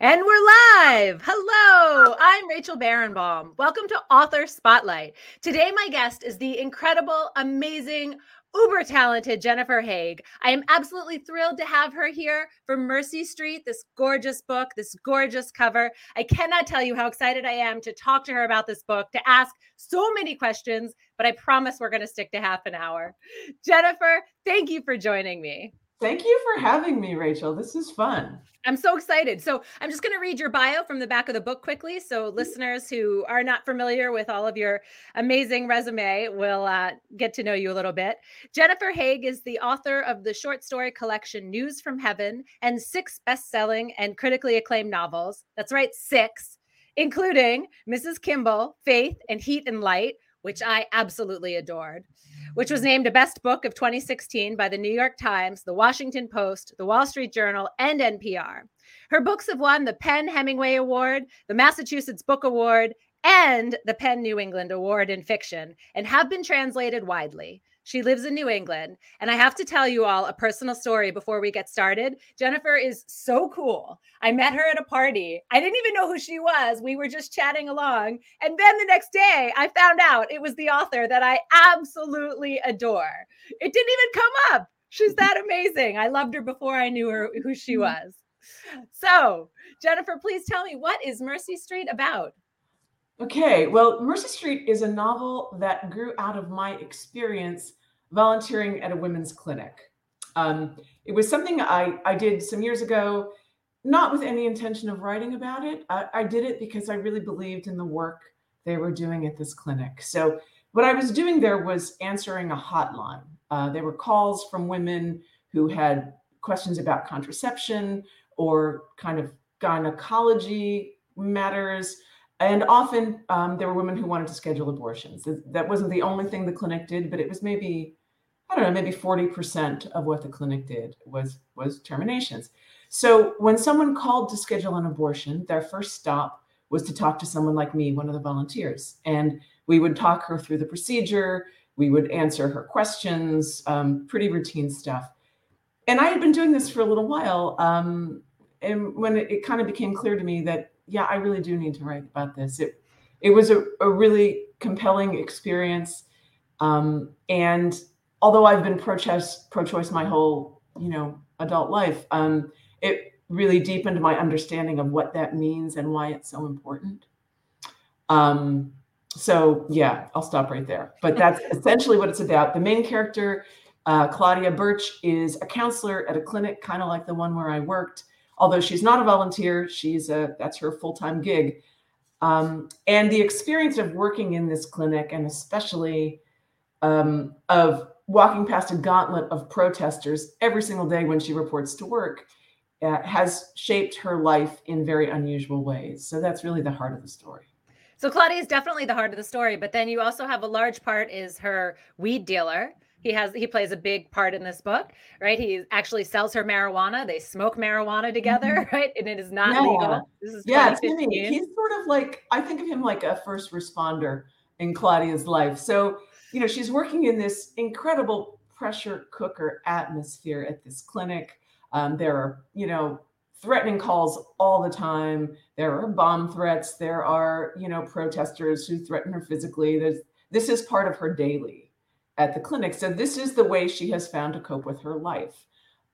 And we're live. Hello, I'm Rachel Barenbaum. Welcome to Author Spotlight. Today, my guest is the incredible, amazing, uber talented Jennifer Haigh. I am absolutely thrilled to have her here for Mercy Street, this gorgeous book, this gorgeous cover. I cannot tell you how excited I am to talk to her about this book, to ask so many questions, but I promise we're going to stick to half an hour. Jennifer, thank you for joining me. Thank you for having me, Rachel. This is fun. I'm so excited. So, I'm just going to read your bio from the back of the book quickly. So, listeners who are not familiar with all of your amazing resume will uh, get to know you a little bit. Jennifer Haigh is the author of the short story collection News from Heaven and six best selling and critically acclaimed novels. That's right, six, including Mrs. Kimball, Faith, and Heat and Light, which I absolutely adored which was mm-hmm. named a best book of 2016 by the New York Times, the Washington Post, the Wall Street Journal, and NPR. Her books have won the PEN Hemingway Award, the Massachusetts Book Award, and the PEN New England Award in Fiction, and have been translated widely. She lives in New England. And I have to tell you all a personal story before we get started. Jennifer is so cool. I met her at a party. I didn't even know who she was. We were just chatting along. And then the next day, I found out it was the author that I absolutely adore. It didn't even come up. She's that amazing. I loved her before I knew her who she mm-hmm. was. So, Jennifer, please tell me what is Mercy Street about? Okay, well, Mercy Street is a novel that grew out of my experience volunteering at a women's clinic. Um, it was something I, I did some years ago, not with any intention of writing about it. I, I did it because I really believed in the work they were doing at this clinic. So, what I was doing there was answering a hotline. Uh, there were calls from women who had questions about contraception or kind of gynecology matters. And often um, there were women who wanted to schedule abortions. That wasn't the only thing the clinic did, but it was maybe I don't know, maybe 40% of what the clinic did was was terminations. So when someone called to schedule an abortion, their first stop was to talk to someone like me, one of the volunteers, and we would talk her through the procedure. We would answer her questions, um, pretty routine stuff. And I had been doing this for a little while. Um, and when it, it kind of became clear to me that, yeah, I really do need to write about this, it, it was a, a really compelling experience. Um, and although I've been pro-choice pro-choice my whole you know adult life, um, it really deepened my understanding of what that means and why it's so important. Um, so yeah, I'll stop right there. But that's essentially what it's about. The main character, uh, Claudia Birch, is a counselor at a clinic, kind of like the one where I worked. Although she's not a volunteer, she's a that's her full time gig. Um, and the experience of working in this clinic, and especially um, of walking past a gauntlet of protesters every single day when she reports to work uh, has shaped her life in very unusual ways. So that's really the heart of the story. So Claudia is definitely the heart of the story, but then you also have a large part is her weed dealer. He has he plays a big part in this book, right? He actually sells her marijuana. They smoke marijuana together, mm-hmm. right? And it is not yeah. legal. This is yeah, he's sort of like I think of him like a first responder in Claudia's life. So you know, she's working in this incredible pressure cooker atmosphere at this clinic. Um, there are, you know, threatening calls all the time. There are bomb threats. There are, you know, protesters who threaten her physically. There's, this is part of her daily at the clinic. So this is the way she has found to cope with her life.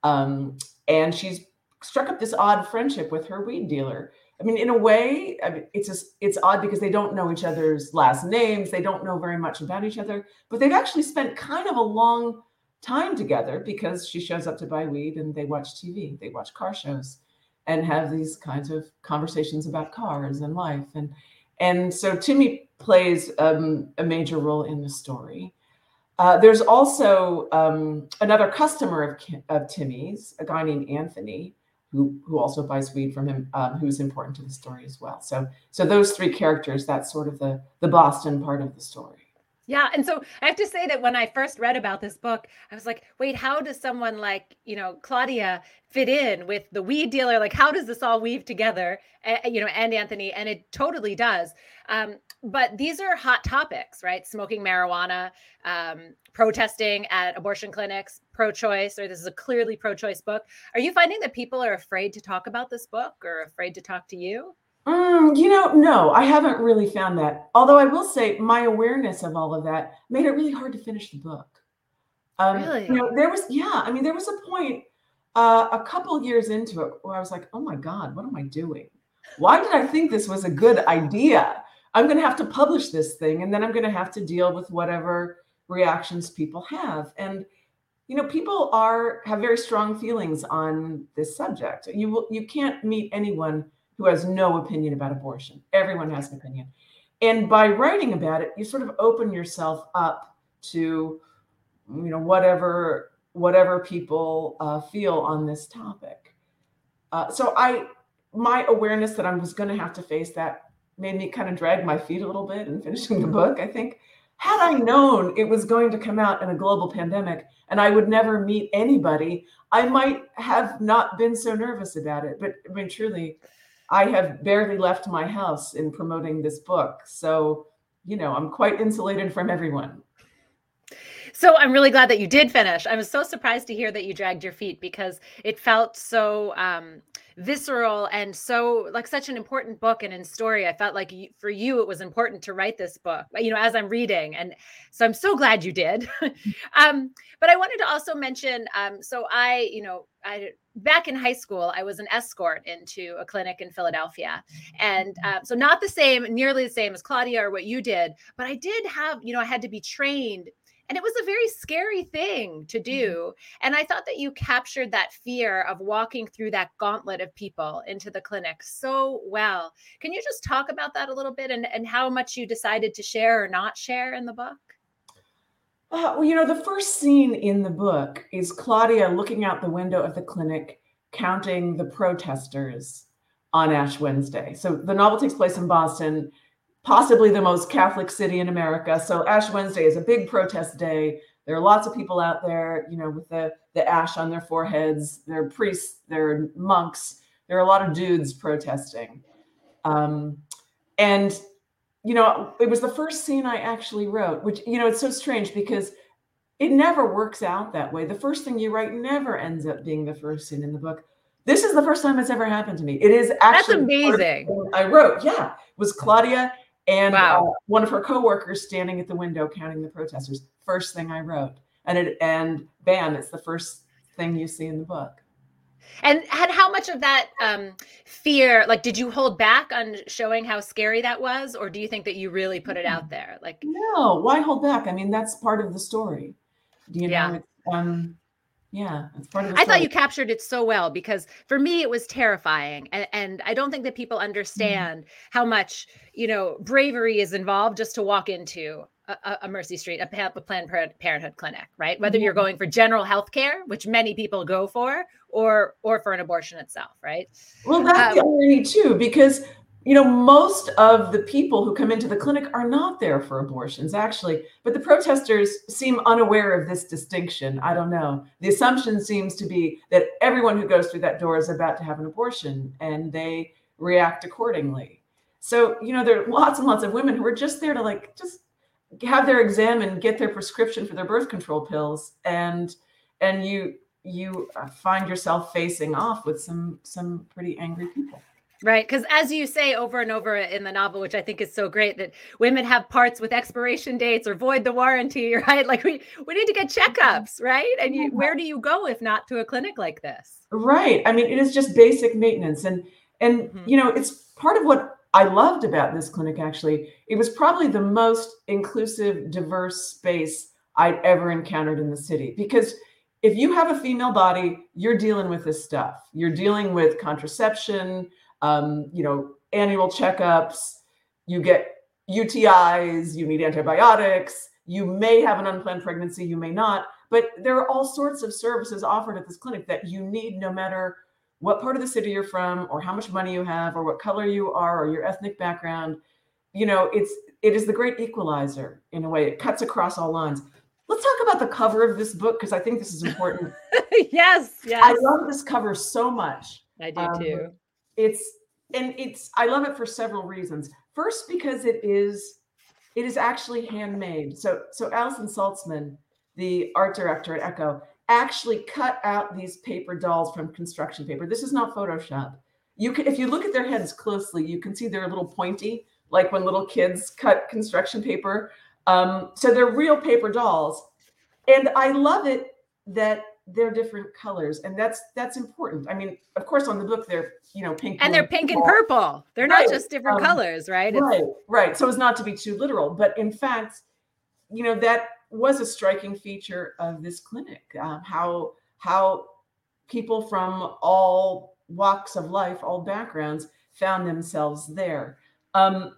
Um, and she's struck up this odd friendship with her weed dealer I mean, in a way, I mean, it's just it's odd because they don't know each other's last names. They don't know very much about each other, but they've actually spent kind of a long time together because she shows up to buy weed and they watch TV, they watch car shows, and have these kinds of conversations about cars and life. And and so Timmy plays um, a major role in the story. Uh, there's also um, another customer of, of Timmy's, a guy named Anthony, who who also buys weed from him, um, who's important to the story as well. So so those three characters, that's sort of the the Boston part of the story. Yeah. And so I have to say that when I first read about this book, I was like, wait, how does someone like, you know, Claudia fit in with the weed dealer? Like, how does this all weave together, you know, and Anthony? And it totally does. Um, but these are hot topics, right? Smoking marijuana, um, protesting at abortion clinics, pro-choice, or this is a clearly pro-choice book. Are you finding that people are afraid to talk about this book or afraid to talk to you? Mm, you know, no, I haven't really found that. Although I will say my awareness of all of that made it really hard to finish the book. Um, really? You know, there was, yeah, I mean, there was a point uh, a couple years into it where I was like, oh my God, what am I doing? Why did I think this was a good idea? I'm going to have to publish this thing and then I'm going to have to deal with whatever reactions people have. And you know, people are have very strong feelings on this subject. You will you can't meet anyone who has no opinion about abortion. Everyone has an opinion. And by writing about it, you sort of open yourself up to you know whatever whatever people uh, feel on this topic. Uh, so I my awareness that I was going to have to face that made me kind of drag my feet a little bit in finishing the mm-hmm. book. I think had I known it was going to come out in a global pandemic and I would never meet anybody, I might have not been so nervous about it. But I mean, truly, I have barely left my house in promoting this book. So, you know, I'm quite insulated from everyone. So I'm really glad that you did finish. I was so surprised to hear that you dragged your feet because it felt so um, visceral and so like such an important book and in story. I felt like for you it was important to write this book. You know, as I'm reading, and so I'm so glad you did. um, but I wanted to also mention. Um, so I, you know, I back in high school, I was an escort into a clinic in Philadelphia. And uh, so, not the same, nearly the same as Claudia or what you did, but I did have, you know, I had to be trained and it was a very scary thing to mm-hmm. do. And I thought that you captured that fear of walking through that gauntlet of people into the clinic so well. Can you just talk about that a little bit and, and how much you decided to share or not share in the book? Uh, well, you know, the first scene in the book is Claudia looking out the window of the clinic, counting the protesters on Ash Wednesday. So the novel takes place in Boston possibly the most Catholic city in America. So Ash Wednesday is a big protest day. There are lots of people out there, you know, with the the ash on their foreheads. There are priests, there are monks. There are a lot of dudes protesting. Um, and you know, it was the first scene I actually wrote, which you know, it's so strange because it never works out that way. The first thing you write never ends up being the first scene in the book. This is the first time it's ever happened to me. It is actually That's amazing. I wrote, yeah, it was Claudia and wow. uh, one of her coworkers standing at the window counting the protesters. First thing I wrote, and it and bam, it's the first thing you see in the book. And had how much of that um, fear, like, did you hold back on showing how scary that was, or do you think that you really put it out there? Like, no, why hold back? I mean, that's part of the story. You know, yeah. um, yeah it's part of i thought you captured it so well because for me it was terrifying and, and i don't think that people mm-hmm. understand mm-hmm. how much you know bravery is involved just to walk into a, a mercy street a, a, planned parenthood clinic right whether you're going for general health care which many people go for or or for an abortion itself right well that's um, the irony too because you know, most of the people who come into the clinic are not there for abortions, actually. But the protesters seem unaware of this distinction. I don't know. The assumption seems to be that everyone who goes through that door is about to have an abortion and they react accordingly. So, you know, there are lots and lots of women who are just there to like just have their exam and get their prescription for their birth control pills. And and you you uh, find yourself facing off with some some pretty angry people. Right. Because as you say over and over in the novel, which I think is so great, that women have parts with expiration dates or void the warranty, right? Like we, we need to get checkups, right? And you, where do you go if not to a clinic like this? Right. I mean, it is just basic maintenance. And, and, mm-hmm. you know, it's part of what I loved about this clinic, actually. It was probably the most inclusive, diverse space I'd ever encountered in the city because if you have a female body, you're dealing with this stuff. You're dealing with contraception, um, you know, annual checkups, you get UTIs, you need antibiotics, you may have an unplanned pregnancy, you may not, but there are all sorts of services offered at this clinic that you need no matter what part of the city you're from or how much money you have or what color you are or your ethnic background. You know, it's it is the great equalizer in a way. It cuts across all lines. Let's talk about the cover of this book because I think this is important. yes, yes. I love this cover so much. I do um, too it's and it's I love it for several reasons. First, because it is it is actually handmade. So so Allison Saltzman, the art director at Ecco, actually cut out these paper dolls from construction paper. This is not Photoshop. You can if you look at their heads closely, you can see they're a little pointy, like when little kids cut construction paper. Um, so they're real paper dolls. And I love it that they're different colors and that's that's important. I mean of course on the book they're you know pink and they're pink and purple. They're right. not just different um, colors right? Right it's- right so as not to be too literal but in fact you know that was a striking feature of this clinic um, how how people from all walks of life all backgrounds found themselves there. Um,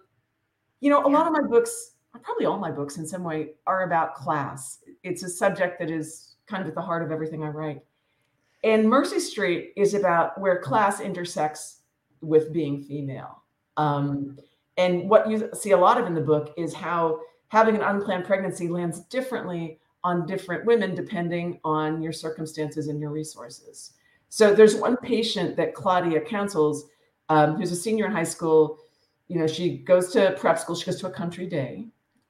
you know a lot of my books probably all my books in some way are about class. It's a subject that is kind of at the heart of everything I write. And Mercy Street is about where class intersects with being female. Um, and what you see a lot of in the book is how having an unplanned pregnancy lands differently on different women depending on your circumstances and your resources. So there's one patient that Claudia counsels um, who's a senior in high school. You know, she goes to prep school, she goes to a country day,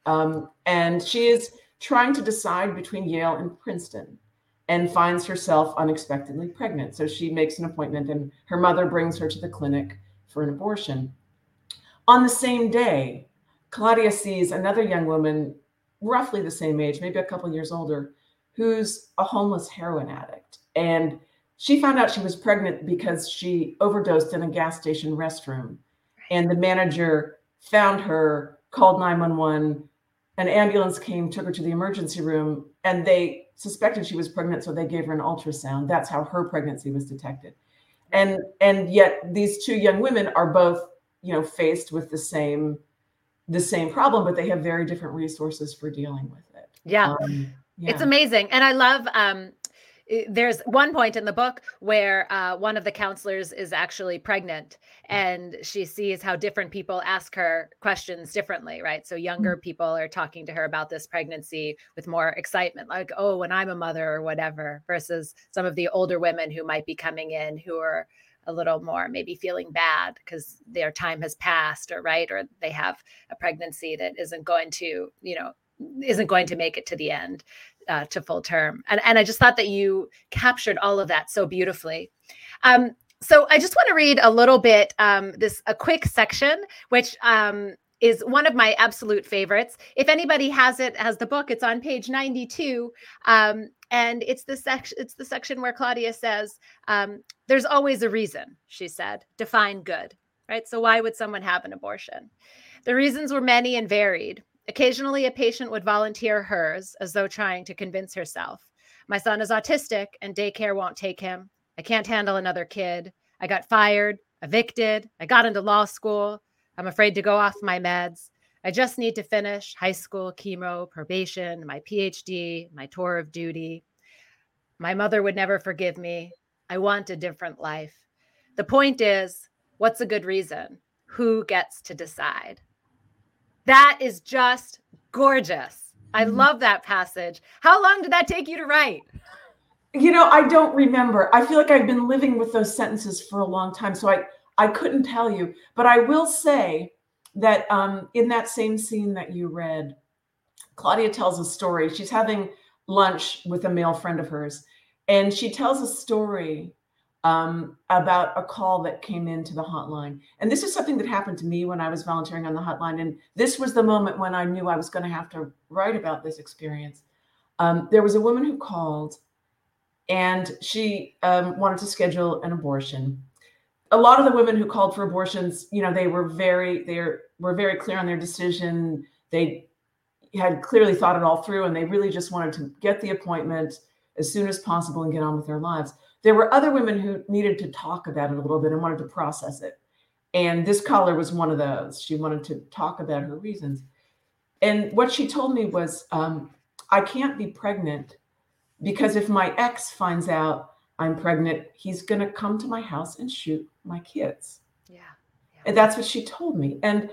um, and she is trying to decide between Yale and Princeton and finds herself unexpectedly pregnant. So she makes an appointment, and her mother brings her to the clinic for an abortion. On the same day, Claudia sees another young woman, roughly the same age, maybe a couple years older, who's a homeless heroin addict. And she found out she was pregnant because she overdosed in a gas station restroom. And the manager found her, called 911, an ambulance came, took her to the emergency room, and they suspected she was pregnant, so they gave her an ultrasound. That's how her pregnancy was detected. And and yet these two young women are both, you know, faced with the same the same problem, but they have very different resources for dealing with it. Yeah. Um, yeah. It's amazing. And I love um there's one point in the book where uh, one of the counselors is actually pregnant and she sees how different people ask her questions differently right so younger mm-hmm. people are talking to her about this pregnancy with more excitement like oh when i'm a mother or whatever versus some of the older women who might be coming in who are a little more maybe feeling bad because their time has passed or right or they have a pregnancy that isn't going to you know isn't going to make it to the end uh, to full term. And, and I just thought that you captured all of that so beautifully. Um, so I just want to read a little bit, um, this a quick section, which um, is one of my absolute favorites. If anybody has it, has the book, it's on page 92. Um, and it's the section it's the section where Claudia says, um, there's always a reason, she said. Define good. Right. So why would someone have an abortion? The reasons were many and varied. Occasionally, a patient would volunteer hers as though trying to convince herself. My son is autistic and daycare won't take him. I can't handle another kid. I got fired, evicted. I got into law school. I'm afraid to go off my meds. I just need to finish high school, chemo, probation, my PhD, my tour of duty. My mother would never forgive me. I want a different life. The point is, what's a good reason? Who gets to decide? That is just gorgeous. I mm-hmm. love that passage. How long did that take you to write? You know, I don't remember. I feel like I've been living with those sentences for a long time, so I I couldn't tell you. But I will say that um, in that same scene that you read, Claudia tells a story. She's having lunch with a male friend of hers, and she tells a story um, about a call that came into the hotline. And this is something that happened to me when I was volunteering on the hotline. And this was the moment when I knew I was going to have to write about this experience. Um, there was a woman who called and she um, wanted to schedule an abortion. A lot of the women who called for abortions, you know, they were very, they were very clear on their decision. They had clearly thought it all through and they really just wanted to get the appointment as soon as possible and get on with their lives. There were other women who needed to talk about it a little bit and wanted to process it. And this caller was one of those. She wanted to talk about her reasons. And what she told me was, um, I can't be pregnant because if my ex finds out I'm pregnant, he's going to come to my house and shoot my kids. Yeah. yeah. And that's what she told me. And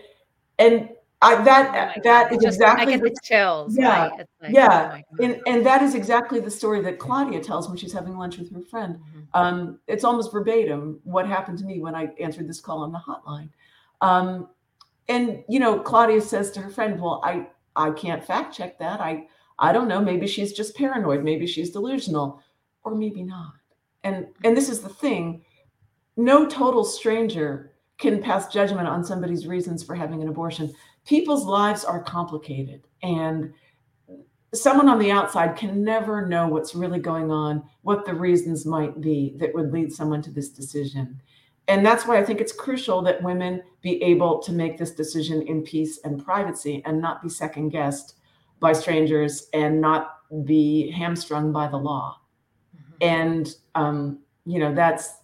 and I, that Oh that is just, exactly I get the chills. Yeah, like, yeah, oh and and that is exactly the story that Claudia tells when she's having lunch with her friend. Mm-hmm. Um, it's almost verbatim what happened to me when I answered this call on the hotline. Um, and you know, Claudia says to her friend, "Well, I I can't fact check that. I I don't know. Maybe she's just paranoid. Maybe she's delusional, or maybe not." And and this is the thing: no total stranger can pass judgment on somebody's reasons for having an abortion people's lives are complicated and someone on the outside can never know what's really going on, what the reasons might be that would lead someone to this decision. And that's why I think it's crucial that women be able to make this decision in peace and privacy and not be second guessed by strangers and not be hamstrung by the law. Mm-hmm. And, um, you know, that's,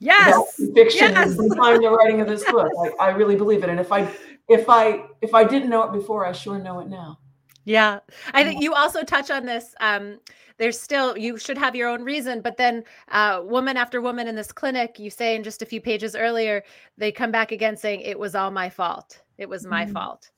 yes, that's fiction yes. behind the writing of this book. I, I really believe it. And if I if I if I didn't know it before, I sure know it now. Yeah. I think you also touch on this. Um, there's still you should have your own reason, but then uh, woman after woman in this clinic, you say in just a few pages earlier, they come back again saying it was all my fault. It was my mm-hmm. fault.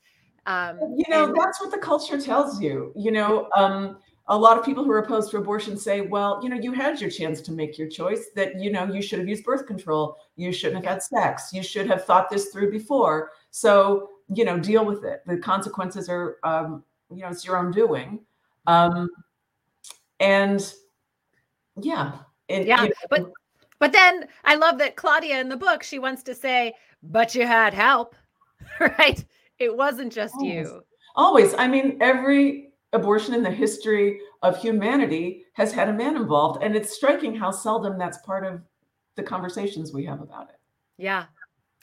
Um, you know, and- that's what the culture tells you. You know, um, a lot of people who are opposed to abortion say, well, you know, you had your chance to make your choice that, you know, you should have used birth control. You shouldn't have had sex. You should have thought this through before. So, you know, deal with it. The consequences are, um, you know, it's your own doing. Um, and yeah. It, yeah. You know, but, but then I love that Claudia in the book, she wants to say, but you had help, right? It wasn't just always. you. Always. I mean, every abortion in the history of humanity has had a man involved. And it's striking how seldom that's part of the conversations we have about it. Yeah.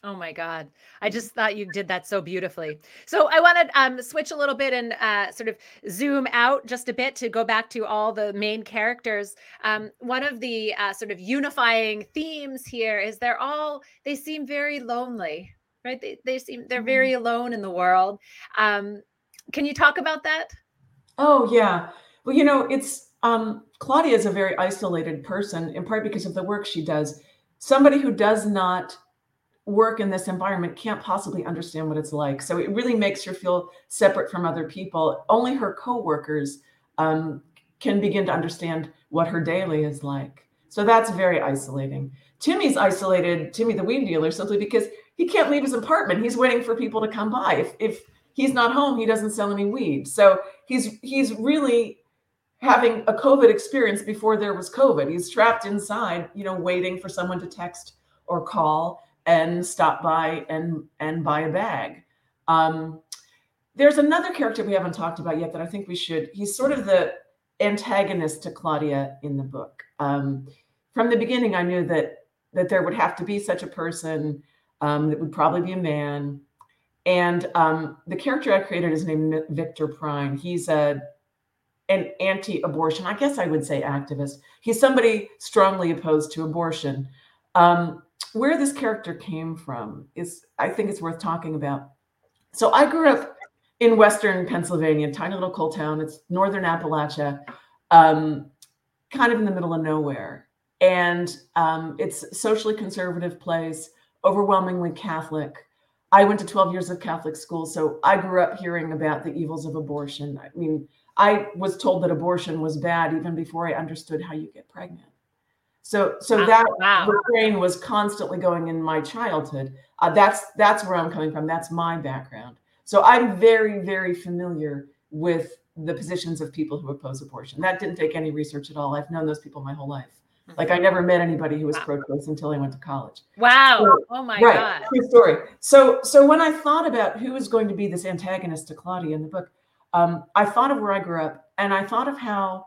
Oh my God. I just thought you did that so beautifully. So I want to um, switch a little bit and uh, sort of zoom out just a bit to go back to all the main characters. Um, one of the uh, sort of unifying themes here is they're all, they seem very lonely, right? They, they seem, they're mm-hmm. very alone in the world. Um, can you talk about that? Oh yeah. Well, you know, it's um, Claudia is a very isolated person, in part because of the work she does. Somebody who does not work in this environment can't possibly understand what it's like. So it really makes her feel separate from other people. Only her coworkers um, can begin to understand what her daily is like. So that's very isolating. Timmy's isolated, Timmy the weed dealer, simply because he can't leave his apartment. He's waiting for people to come by. If, if he's not home, he doesn't sell any weed. So he's he's really having a COVID experience before there was COVID. He's trapped inside, you know, waiting for someone to text or call and stop by and and buy a bag. Um, there's another character we haven't talked about yet that I think we should. He's sort of the antagonist to Claudia in the book. Um, from the beginning, I knew that that there would have to be such a person. Um, that would probably be a man and um, the character I created is named Victor Prine. He's a an anti-abortion, I guess I would say activist. He's somebody strongly opposed to abortion. Um, where this character came from is, I think, it's worth talking about. So I grew up in Western Pennsylvania, tiny little coal town. It's northern Appalachia, um, kind of in the middle of nowhere, and um, it's socially conservative place, overwhelmingly Catholic. I went to 12 years of Catholic school, so I grew up hearing about the evils of abortion. I mean, I was told that abortion was bad even before I understood how you get pregnant. So, so that wow. brain was constantly going in my childhood. Uh, that's that's where I'm coming from. That's my background. So I'm very, very familiar with the positions of people who oppose abortion. That didn't take any research at all. I've known those people my whole life. Like I never met anybody who was wow. pro-choice until I went to college. Wow. So, oh my right, God. True story. So so when I thought about who was going to be this antagonist to Claudia in the book, um, I thought of where I grew up and I thought of how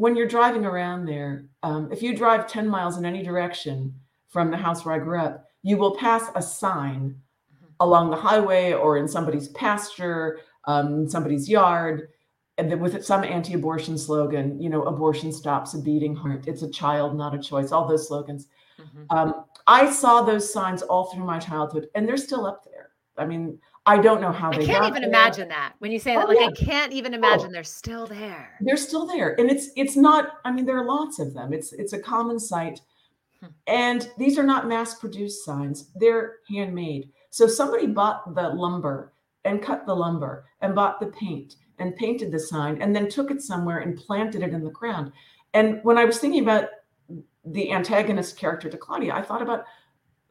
when you're driving around there, um, if you drive 10 miles in any direction from the house where I grew up, you will pass a sign mm-hmm. along the highway or in somebody's pasture, um, somebody's yard and with some anti-abortion slogan, you know, abortion stops a beating heart. It's a child, not a choice. All those slogans. Mm-hmm. Um, I saw those signs all through my childhood, and they're still up there. I mean, I don't know how they. I can't even there. imagine that when you say that. Oh, like, yeah. I can't even imagine oh. they're still there. They're still there, and it's it's not. I mean, there are lots of them. It's it's a common sight, hmm. and these are not mass-produced signs. They're handmade. So somebody bought the lumber and cut the lumber and bought the paint and painted the sign and then took it somewhere and planted it in the ground. And when I was thinking about the antagonist character to Claudia, I thought about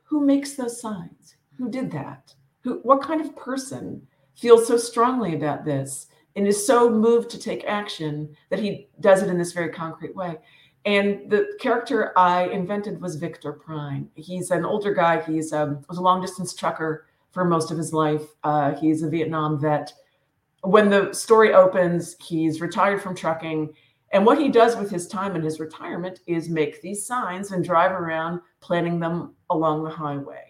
who makes those signs? Who did that? Who what kind of person feels so strongly about this and is so moved to take action that he does it in this very concrete way? And the character I invented was Victor Prine. He's an older guy. He's um, was a long distance trucker for most of his life. Uh, he's a Vietnam vet. When the story opens, he's retired from trucking. And what he does with his time in his retirement is make these signs and drive around planting them along the highway.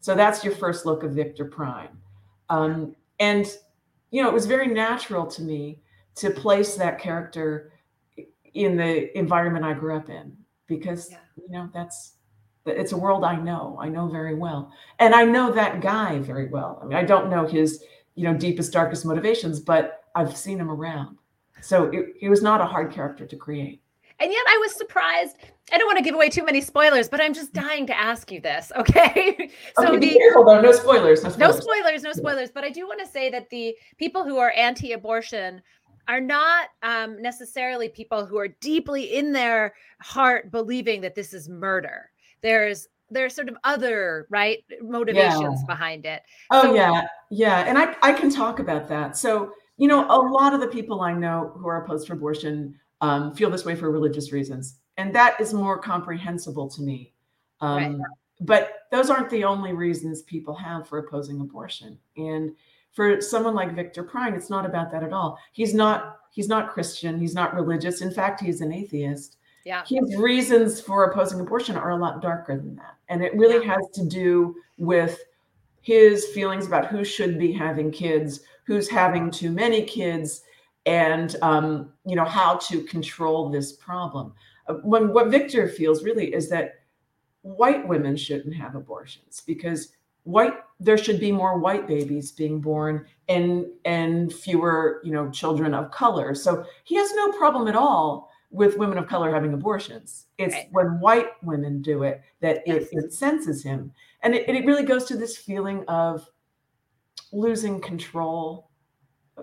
So that's your first look of Victor Prine. Um, and, you know, it was very natural to me to place that character in the environment I grew up in because, yeah. you know, that's it's a world I know. I know very well. And I know that guy very well. I mean, I don't know his, you know, deepest, darkest motivations, but I've seen him around. So it, it was not a hard character to create. And yet I was surprised. I don't want to give away too many spoilers, but I'm just dying to ask you this. Okay. so okay, be the, careful though. No spoilers, no spoilers. No spoilers, no spoilers. But I do want to say that the people who are anti-abortion are not um, necessarily people who are deeply in their heart believing that this is murder there's there's sort of other right motivations yeah. behind it oh so, yeah yeah and i i can talk about that so you know a lot of the people i know who are opposed to abortion um, feel this way for religious reasons and that is more comprehensible to me um, right. but those aren't the only reasons people have for opposing abortion and for someone like victor prine it's not about that at all he's not he's not christian he's not religious in fact he's an atheist yeah. His reasons for opposing abortion are a lot darker than that. And it really yeah. has to do with his feelings about who should be having kids, who's having too many kids, and um, you know how to control this problem. Uh, when what Victor feels really is that white women shouldn't have abortions because white there should be more white babies being born and and fewer you know children of color. So he has no problem at all with women of color having abortions. It's right. when white women do it that yes. it, it senses him. And it, it really goes to this feeling of losing control,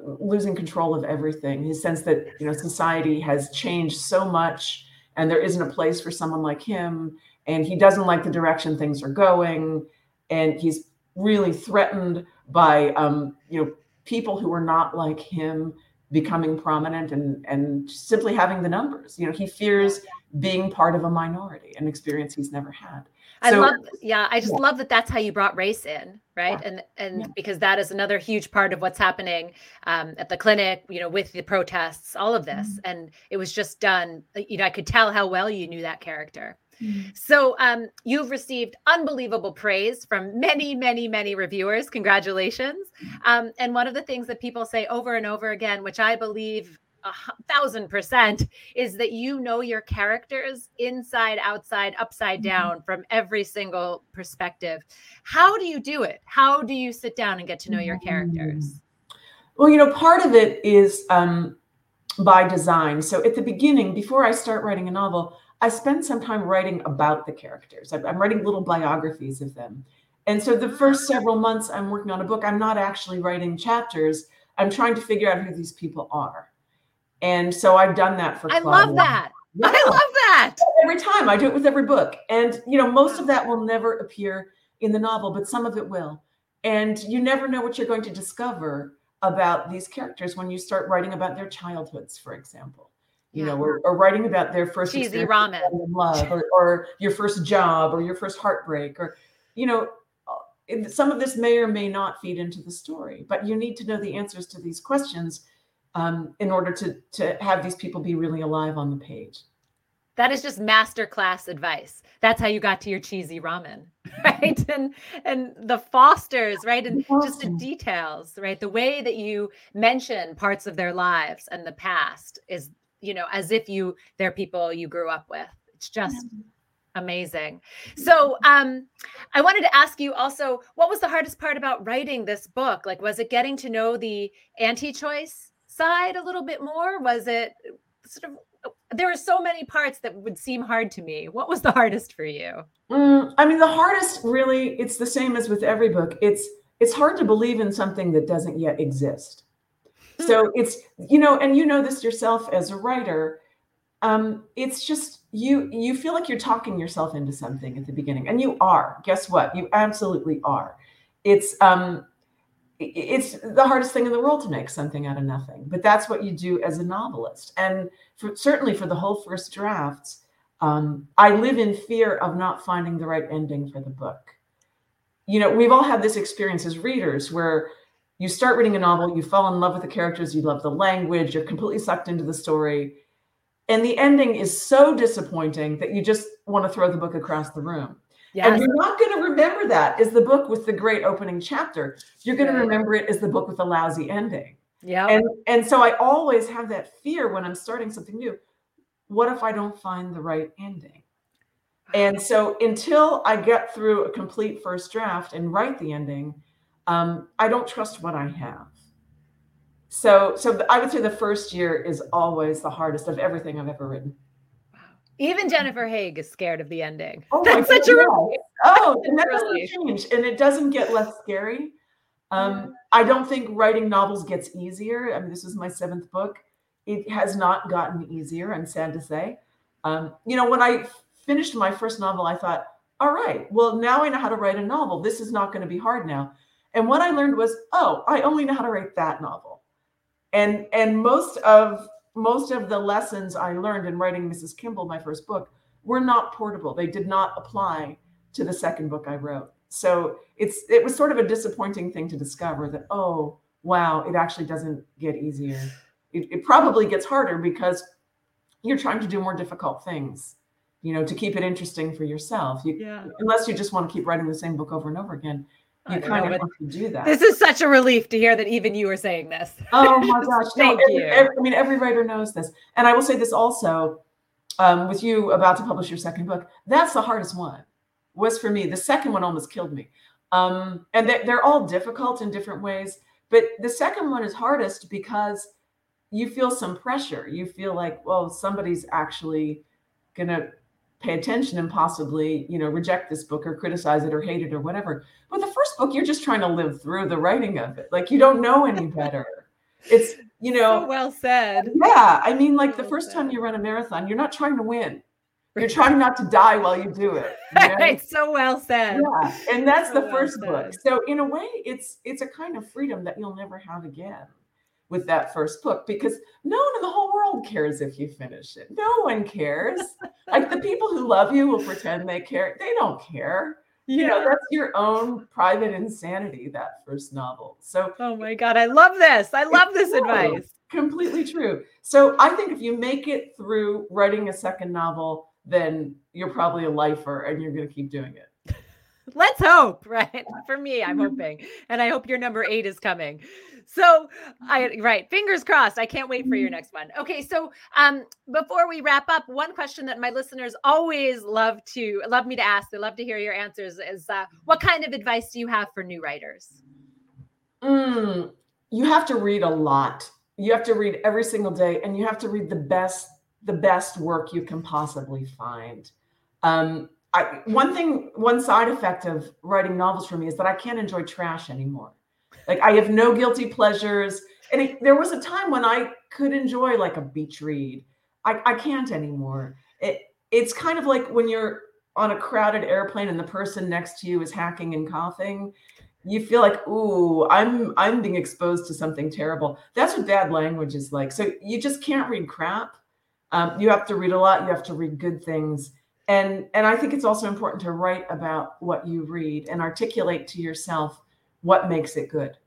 losing control of everything. His sense that, you know, society has changed so much and there isn't a place for someone like him. And he doesn't like the direction things are going. And he's really threatened by, um, you know, people who are not like him becoming prominent and and simply having the numbers. You know, he fears being part of a minority, an experience he's never had. I love, yeah, I just yeah. love that that's how you brought race in, right? Yeah. And and yeah. because that is another huge part of what's happening um, at the clinic, you know, with the protests, all of this, mm-hmm. and it was just done. You know, I could tell how well you knew that character. Mm-hmm. So um, you've received unbelievable praise from many, many, many reviewers. Congratulations. Mm-hmm. Um, and one of the things that people say over and over again, which I believe a thousand percent, is that you know your characters inside, outside, upside mm-hmm. down from every single perspective. How do you do it? How do you sit down and get to know your characters? Well, you know, part of it is um, by design. So at the beginning, before I start writing a novel, I spend some time writing about the characters. I'm writing little biographies of them. And so the first several months I'm working on a book, I'm not actually writing chapters. I'm trying to figure out who these people are. And so I've done that for I love that. Yeah. I love that. Every time I do it with every book. And you know, most of that will never appear in the novel, but some of it will. And you never know what you're going to discover about these characters when you start writing about their childhoods, for example you yeah. know, or, or, writing about their first cheesy ramen, love, or, or your first job, or your first heartbreak, or you know, uh, some of this may or may not feed into the story. But you need to know the answers to these questions um, in order to to have these people be really alive on the page. That is just masterclass advice. That's how you got to your cheesy ramen, right? and and the Fosters, right? And just the details, right? The way that you mention parts of their lives and the past is you know, as if you they're people you grew up with. It's just amazing. So, um, I wanted to ask you also, what was the hardest part about writing this book? Like, was it getting to know the anti-choice side a little bit more? Was it sort of there are so many parts that would seem hard to me. What was the hardest for you? Mm, I mean, the hardest really, it's the same as with every book. It's it's hard to believe in something that doesn't yet exist. So it's, you know, and you know this yourself as a writer. Um, it's just you you feel like you're talking yourself into something at the beginning. And you are. Guess what? You absolutely are. It's um it's the hardest thing in the world to make something out of nothing but that's what you do as a novelist. And for, certainly for the whole first drafts um, i live in fear of not finding the right ending for the book. You know we've all had this experience as readers where you start reading a novel you fall in love with the characters you love the language you're completely sucked into the story and the ending is so disappointing that you just want to throw the book across the room Yes. And you're not going to remember that as the book with the great opening chapter. You're going to remember it as the book with a lousy ending. Yeah. And and so I always have that fear when I'm starting something new. What if I don't find the right ending? And so until I get through a complete first draft and write the ending, um, I don't trust what I have. So so I would say the first year is always the hardest of everything I've ever written. Even Jennifer Haigh is scared of the ending. Oh, that's such a relief. Oh, and that doesn't change, and it doesn't get less scary. Um, I don't think writing novels gets easier. I mean, this is my seventh book. It has not gotten easier. I'm sad to say. Um, you know, when I finished my first novel, I thought, all right, well, now I know how to write a novel. This is not going to be hard now. And what I learned was, oh, I only know how to write that novel. And and most of most of the lessons I learned in writing Mrs. Kimball, my first book, were not portable. They did not apply to the second book I wrote. So it's it was sort of a disappointing thing to discover that oh wow it actually doesn't get easier. It, it probably gets harder because you're trying to do more difficult things, you know, to keep it interesting for yourself. You, yeah. Unless you just want to keep writing the same book over and over again, you kind of want to do that. This is such a relief to hear that even you are saying this. Oh my gosh! Thank no, you. Every, every, I mean, every writer knows this, and I will say this also. Um, with you about to publish your second book, that's the hardest one. Was for me. The second one almost killed me. Um, and they, they're all difficult in different ways, but the second one is hardest because you feel some pressure. You feel like, well, somebody's actually gonna pay attention and possibly you know reject this book or criticize it or hate it or whatever. But the first book you're just trying to live through the writing of it. Like you don't know any better. It's you know so well said. Yeah i mean like so the first time you run a marathon you're not trying to win. You're trying not to die while you do it you know? it's so well said. Yeah and that's so the first well book so in a way it's it's a kind of freedom that you'll never have again with that first book because no one in the whole world cares if you finish it. No one cares. like the people who love you will pretend they care. They don't care. Yeah. You know, that's your own private insanity, that first novel. So, oh my God, I love this. I love this true. advice. Completely true. So, I think if you make it through writing a second novel, then you're probably a lifer and you're going to keep doing it. Let's hope, right? For me, I'm hoping. And I hope your number eight is coming. So I right, fingers crossed. I can't wait for your next one. Okay, so um before we wrap up, one question that my listeners always love to love me to ask, they love to hear your answers is uh, what kind of advice do you have for new writers? Mm, you have to read a lot. You have to read every single day and you have to read the best the best work you can possibly find. Um, I, one thing, one side effect of writing novels for me is that I can't enjoy trash anymore. Like I have no guilty pleasures. And it, there was a time when I could enjoy like a beach read. I, I can't anymore. It it's kind of like when you're on a crowded airplane and the person next to you is hacking and coughing. You feel like, ooh, I'm I'm being exposed to something terrible. That's what bad language is like. So you just can't read crap. Um, you have to read a lot. You have to read good things and and i think it's also important to write about what you read and articulate to yourself what makes it good.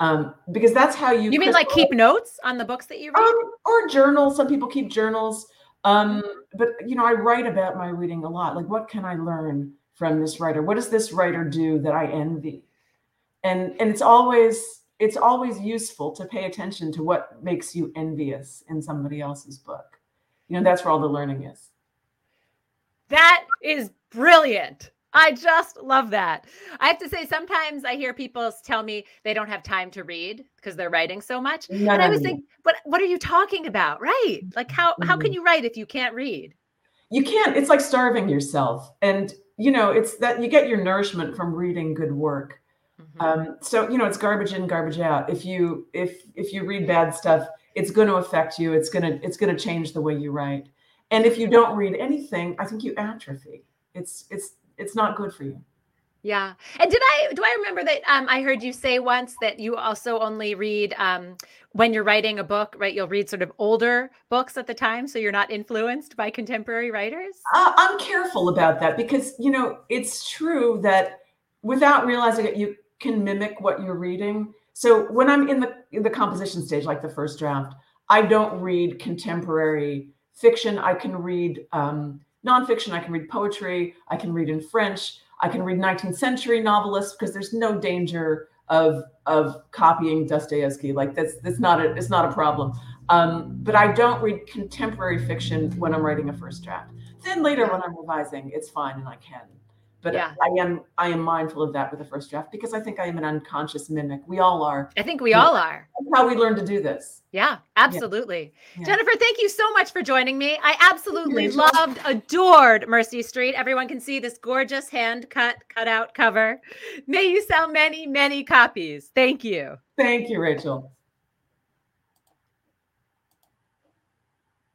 Um, because that's how you you mean like keep notes on the books that you read? Um, or journals. Some people keep journals. Um, but you know i write about my reading a lot. Like what can i learn from this writer? What does this writer do that i envy? And and it's always it's always useful to pay attention to what makes you envious in somebody else's book. You know that's where all the learning is that is brilliant. I just love that. I have to say, sometimes I hear people tell me they don't have time to read because they're writing so much. and I was think, but what are you talking about? Right. Like how how can mm-hmm. you write if you can't read? You can't. It's like starving yourself. And you know, it's that you get your nourishment from reading good work. Mm-hmm. Um, so you know, it's garbage in, garbage out. If you if if you read bad stuff, it's going to affect you. It's gonna it's gonna change the way you write. And if you don't read anything, I think you atrophy. It's it's it's not good for you. Yeah. And did I do I remember that um, I heard you say once that you also only read um, when you're writing a book, right? You'll read sort of older books at the time so you're not influenced by contemporary writers? Uh, I'm careful about that because, you know, it's true that without realizing it you can mimic what you're reading. So when I'm in the in the composition stage like the first draft, I don't read contemporary fiction. I can read um, nonfiction, I can read poetry, I can read in French I can read 19th century novelists because there's no danger of of copying Dostoevsky. Like that's that's not a it's not a problem. Um, but I don't read contemporary fiction when I'm writing a first draft. Then later when I'm revising, it's fine and I can. But yeah. I am I am mindful of that with the first draft because I think I am an unconscious mimic. We all are. I think we all are. That's how we learn to do this. Yeah, absolutely. Yeah. Jennifer, thank you so much for joining me. I absolutely loved, adored Mercy Street. Everyone can see this gorgeous hand cut, cut out cover. May you sell many, many copies. Thank you. Thank you, Rachel.